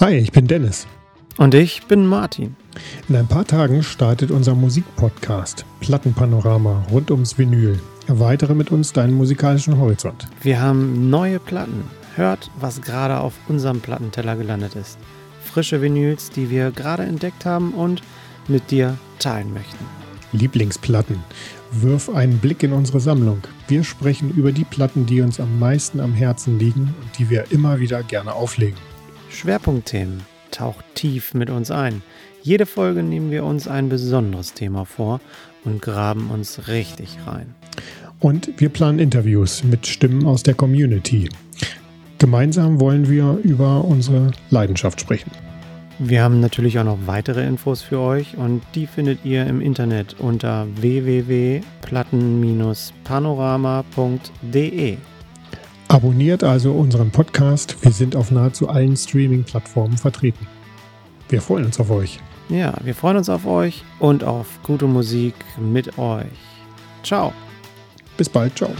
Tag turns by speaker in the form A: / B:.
A: Hi, ich bin Dennis.
B: Und ich bin Martin.
A: In ein paar Tagen startet unser Musikpodcast Plattenpanorama rund ums Vinyl. Erweitere mit uns deinen musikalischen Horizont.
B: Wir haben neue Platten. Hört, was gerade auf unserem Plattenteller gelandet ist. Frische Vinyls, die wir gerade entdeckt haben und mit dir teilen möchten.
A: Lieblingsplatten. Wirf einen Blick in unsere Sammlung. Wir sprechen über die Platten, die uns am meisten am Herzen liegen und die wir immer wieder gerne auflegen.
B: Schwerpunktthemen. Taucht tief mit uns ein. Jede Folge nehmen wir uns ein besonderes Thema vor und graben uns richtig rein.
A: Und wir planen Interviews mit Stimmen aus der Community. Gemeinsam wollen wir über unsere Leidenschaft sprechen.
B: Wir haben natürlich auch noch weitere Infos für euch und die findet ihr im Internet unter www.platten-panorama.de.
A: Abonniert also unseren Podcast. Wir sind auf nahezu allen Streaming-Plattformen vertreten. Wir freuen uns auf euch.
B: Ja, wir freuen uns auf euch und auf gute Musik mit euch. Ciao.
A: Bis bald. Ciao.